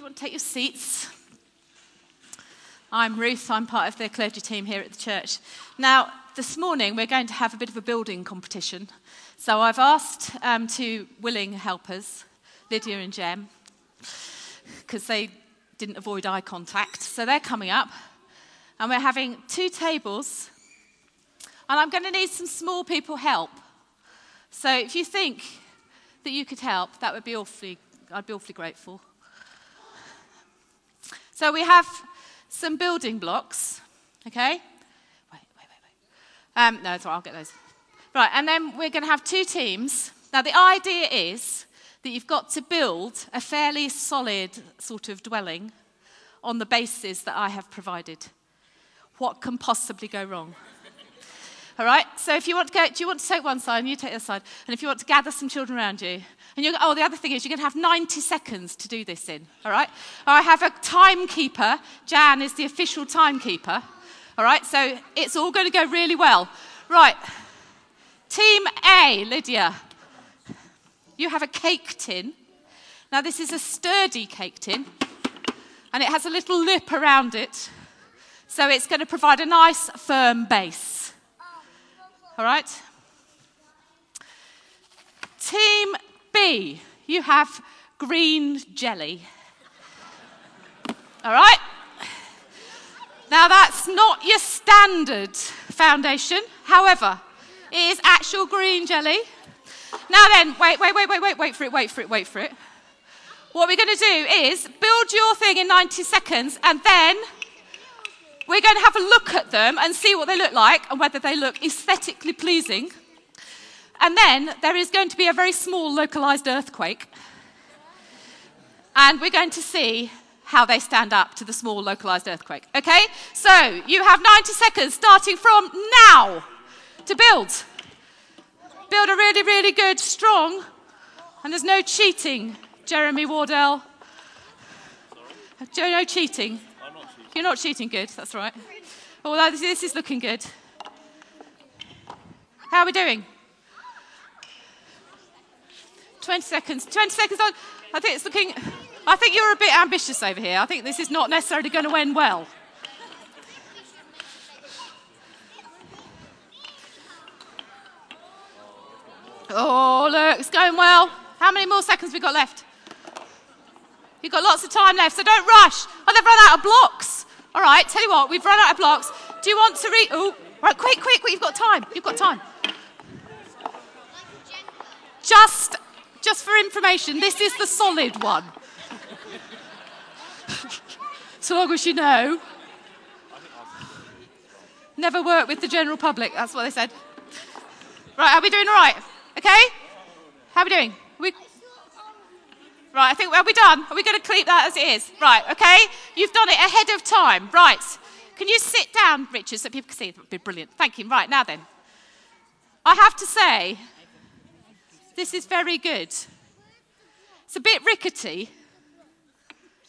you want to take your seats? I'm Ruth. I'm part of the clergy team here at the church. Now, this morning we're going to have a bit of a building competition. So I've asked um, two willing helpers, Lydia and Jem, because they didn't avoid eye contact. So they're coming up, and we're having two tables, and I'm going to need some small people help. So if you think that you could help, that would be awfully, I'd be awfully grateful. So we have some building blocks, okay? Wait, wait, wait, wait. Um, no, sorry, I'll get those. Right, and then we're going to have two teams. Now, the idea is that you've got to build a fairly solid sort of dwelling on the basis that I have provided. What can possibly go wrong? All right? So if you want to go, do you want to take one side and you take the other side? And if you want to gather some children around you, and you oh, the other thing is you're going to have 90 seconds to do this in. All right? I have a timekeeper. Jan is the official timekeeper. All right? So it's all going to go really well. Right. Team A, Lydia. You have a cake tin. Now, this is a sturdy cake tin, and it has a little lip around it. So it's going to provide a nice, firm base. All right? Team B, you have green jelly. All right? Now, that's not your standard foundation. However, it is actual green jelly. Now, then, wait, wait, wait, wait, wait, wait for it, wait for it, wait for it. What we're going to do is build your thing in 90 seconds and then we're going to have a look at them and see what they look like and whether they look aesthetically pleasing. And then there is going to be a very small localized earthquake. And we're going to see how they stand up to the small localized earthquake. Okay? So you have 90 seconds starting from now to build. Build a really, really good, strong, and there's no cheating, Jeremy Wardell. No cheating. You're not cheating good, that's right. Oh, this is looking good. How are we doing? 20 seconds. 20 seconds on. I think it's looking. I think you're a bit ambitious over here. I think this is not necessarily going to end well. Oh, look, it's going well. How many more seconds we got left? You've got lots of time left, so don't rush. Oh, they've run out of blocks. All right, tell you what, we've run out of blocks. Do you want to read? Oh, right, quick, quick, quick. You've got time. You've got time. Just, just for information, this is the solid one. so long as you know. Never work with the general public. That's what they said. Right, are we doing all right? Okay? How are we doing? Right, I think, are we done? Are we going to keep that as it is? Right, okay? You've done it ahead of time. Right. Can you sit down, Richard, so people can see? It would be brilliant. Thank you. Right, now then. I have to say, this is very good. It's a bit rickety,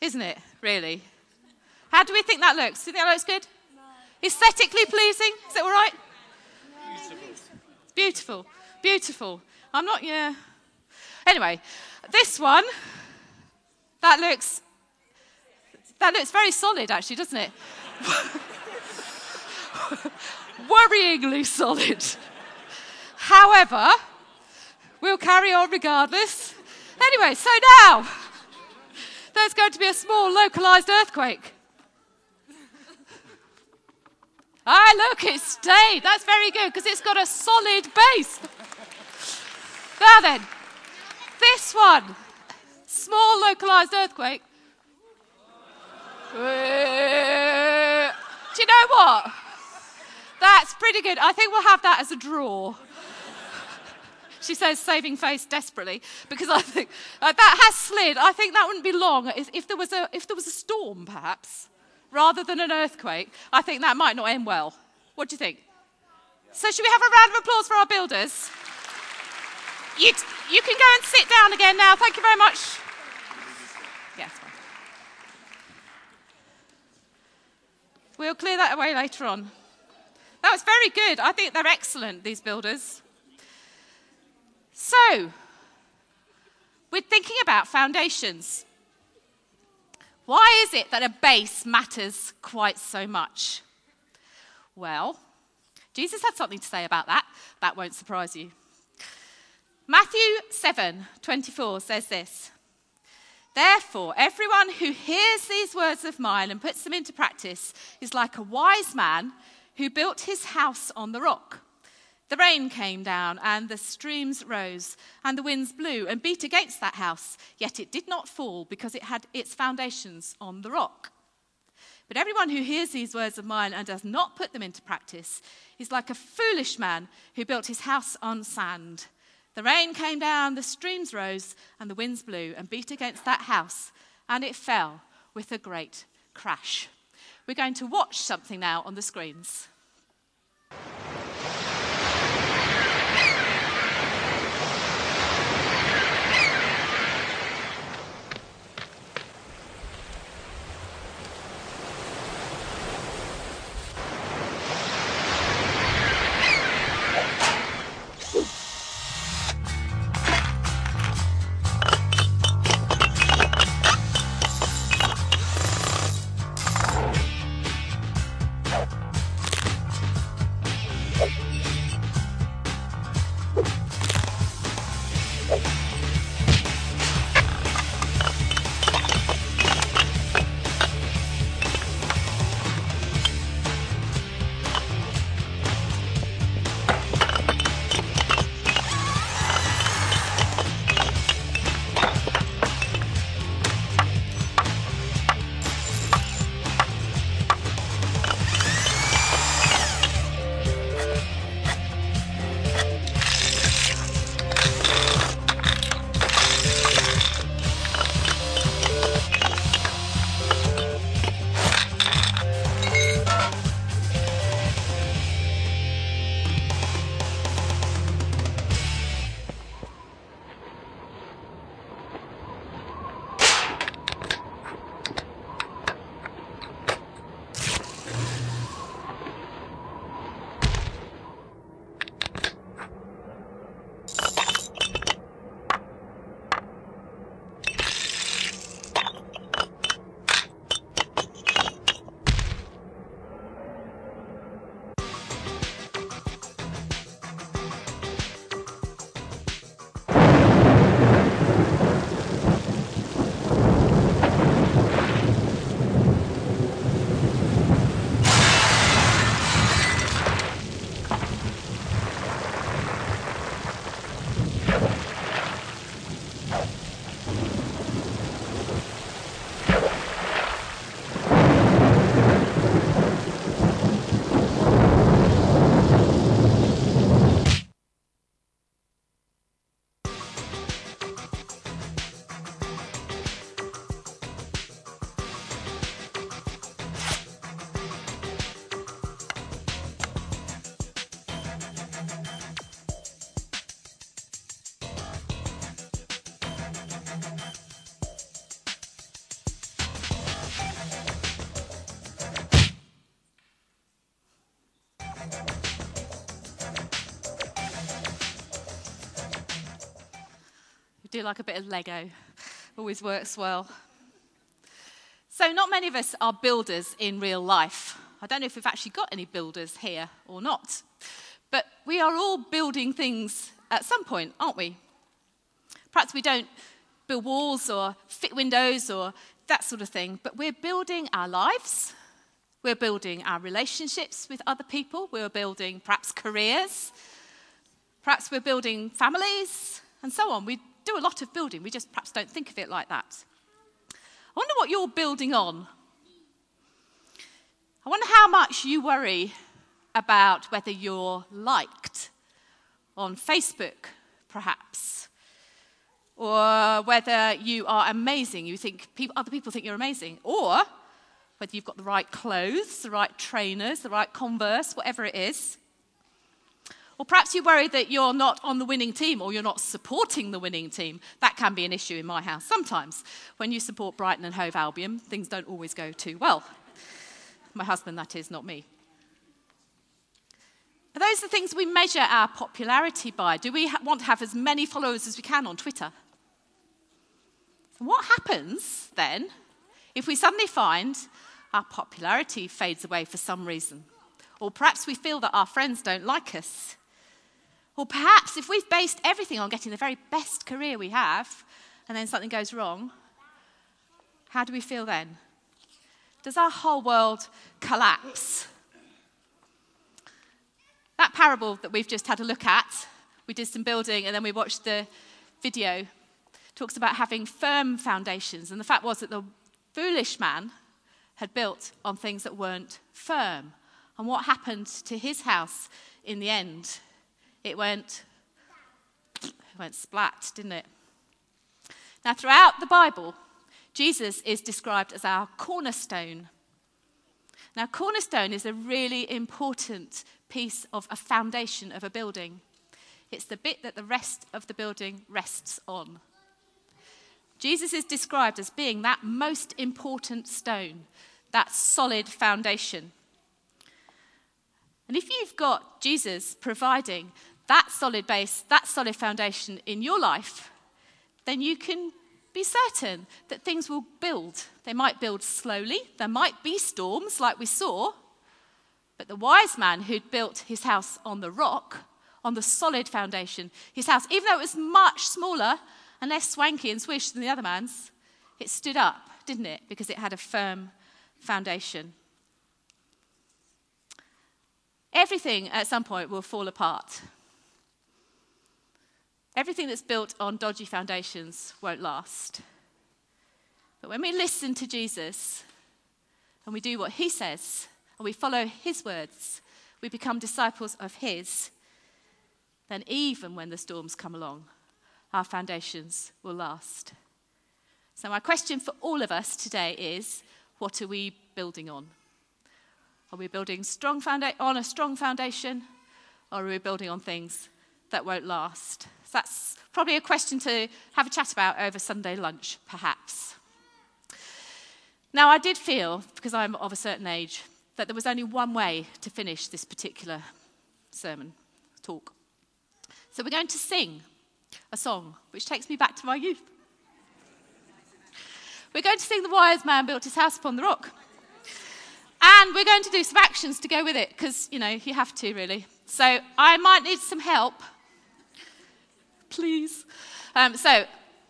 isn't it, really? How do we think that looks? Do you think that looks good? Aesthetically pleasing? Is that all right? Beautiful. Beautiful. Beautiful. I'm not, yeah. Anyway, this one, that looks, that looks very solid actually, doesn't it? Worryingly solid. However, we'll carry on regardless. Anyway, so now there's going to be a small localized earthquake. Ah, look, it stayed. That's very good because it's got a solid base. Now then, this one, small localized earthquake. Do you know what? That's pretty good. I think we'll have that as a draw. She says, saving face desperately, because I think uh, that has slid. I think that wouldn't be long. If, if, there was a, if there was a storm, perhaps, rather than an earthquake, I think that might not end well. What do you think? So, should we have a round of applause for our builders? You, t- you can go and sit down again now. Thank you very much. Yes. We'll clear that away later on. That was very good. I think they're excellent, these builders. So, we're thinking about foundations. Why is it that a base matters quite so much? Well, Jesus had something to say about that. That won't surprise you. Matthew 7 24 says this Therefore, everyone who hears these words of mine and puts them into practice is like a wise man who built his house on the rock. The rain came down, and the streams rose, and the winds blew and beat against that house, yet it did not fall because it had its foundations on the rock. But everyone who hears these words of mine and does not put them into practice is like a foolish man who built his house on sand. The rain came down, the streams rose, and the winds blew and beat against that house, and it fell with a great crash. We're going to watch something now on the screens. Do like a bit of Lego. Always works well. So, not many of us are builders in real life. I don't know if we've actually got any builders here or not. But we are all building things at some point, aren't we? Perhaps we don't build walls or fit windows or that sort of thing, but we're building our lives. We're building our relationships with other people. We're building perhaps careers. Perhaps we're building families and so on. We do a lot of building, we just perhaps don't think of it like that. I wonder what you're building on. I wonder how much you worry about whether you're liked on Facebook, perhaps, or whether you are amazing. You think people, other people think you're amazing, or whether you've got the right clothes, the right trainers, the right Converse, whatever it is. Or perhaps you worry that you're not on the winning team or you're not supporting the winning team. That can be an issue in my house sometimes. When you support Brighton and Hove Albion, things don't always go too well. My husband, that is, not me. Are those are the things we measure our popularity by? Do we ha- want to have as many followers as we can on Twitter? what happens then if we suddenly find our popularity fades away for some reason, or perhaps we feel that our friends don't like us, or perhaps if we've based everything on getting the very best career we have and then something goes wrong, how do we feel then? Does our whole world collapse? That parable that we've just had a look at, we did some building and then we watched the video, talks about having firm foundations. And the fact was that the foolish man had built on things that weren't firm. And what happened to his house in the end? It went, it went splat, didn't it? Now, throughout the Bible, Jesus is described as our cornerstone. Now, cornerstone is a really important piece of a foundation of a building. It's the bit that the rest of the building rests on. Jesus is described as being that most important stone, that solid foundation. And if you've got Jesus providing that solid base, that solid foundation in your life, then you can be certain that things will build. They might build slowly, there might be storms like we saw, but the wise man who'd built his house on the rock, on the solid foundation, his house, even though it was much smaller and less swanky and swish than the other man's, it stood up, didn't it? Because it had a firm foundation. Everything at some point will fall apart. Everything that's built on dodgy foundations won't last. But when we listen to Jesus and we do what he says and we follow his words, we become disciples of his, then even when the storms come along, our foundations will last. So, my question for all of us today is what are we building on? Are we building strong founda- on a strong foundation or are we building on things that won't last? So that's probably a question to have a chat about over Sunday lunch, perhaps. Now, I did feel, because I'm of a certain age, that there was only one way to finish this particular sermon talk. So we're going to sing a song which takes me back to my youth. We're going to sing The Wise Man Built His House Upon the Rock. And we're going to do some actions to go with it because, you know, you have to really. So I might need some help please. Um, so,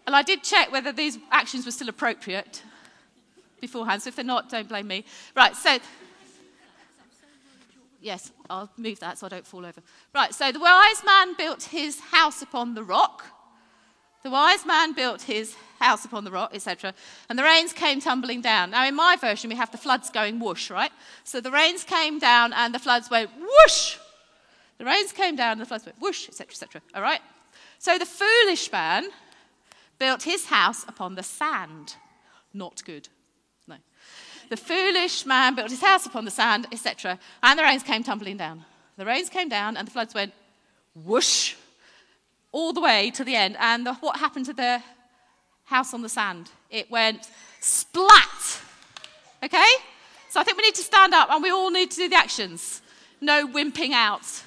and I did check whether these actions were still appropriate beforehand. So if they're not, don't blame me. Right, so. Yes, I'll move that so I don't fall over. Right, so the wise man built his house upon the rock. The wise man built his house upon the rock, etc. And the rains came tumbling down. Now, in my version, we have the floods going whoosh, right? So the rains came down and the floods went whoosh. The rains came down and the floods went whoosh, etc., etc. All right? So the foolish man built his house upon the sand. Not good. No. The foolish man built his house upon the sand, etc. And the rains came tumbling down. The rains came down and the floods went whoosh all the way to the end. And the, what happened to the house on the sand? It went splat. Okay? So I think we need to stand up and we all need to do the actions. No wimping out.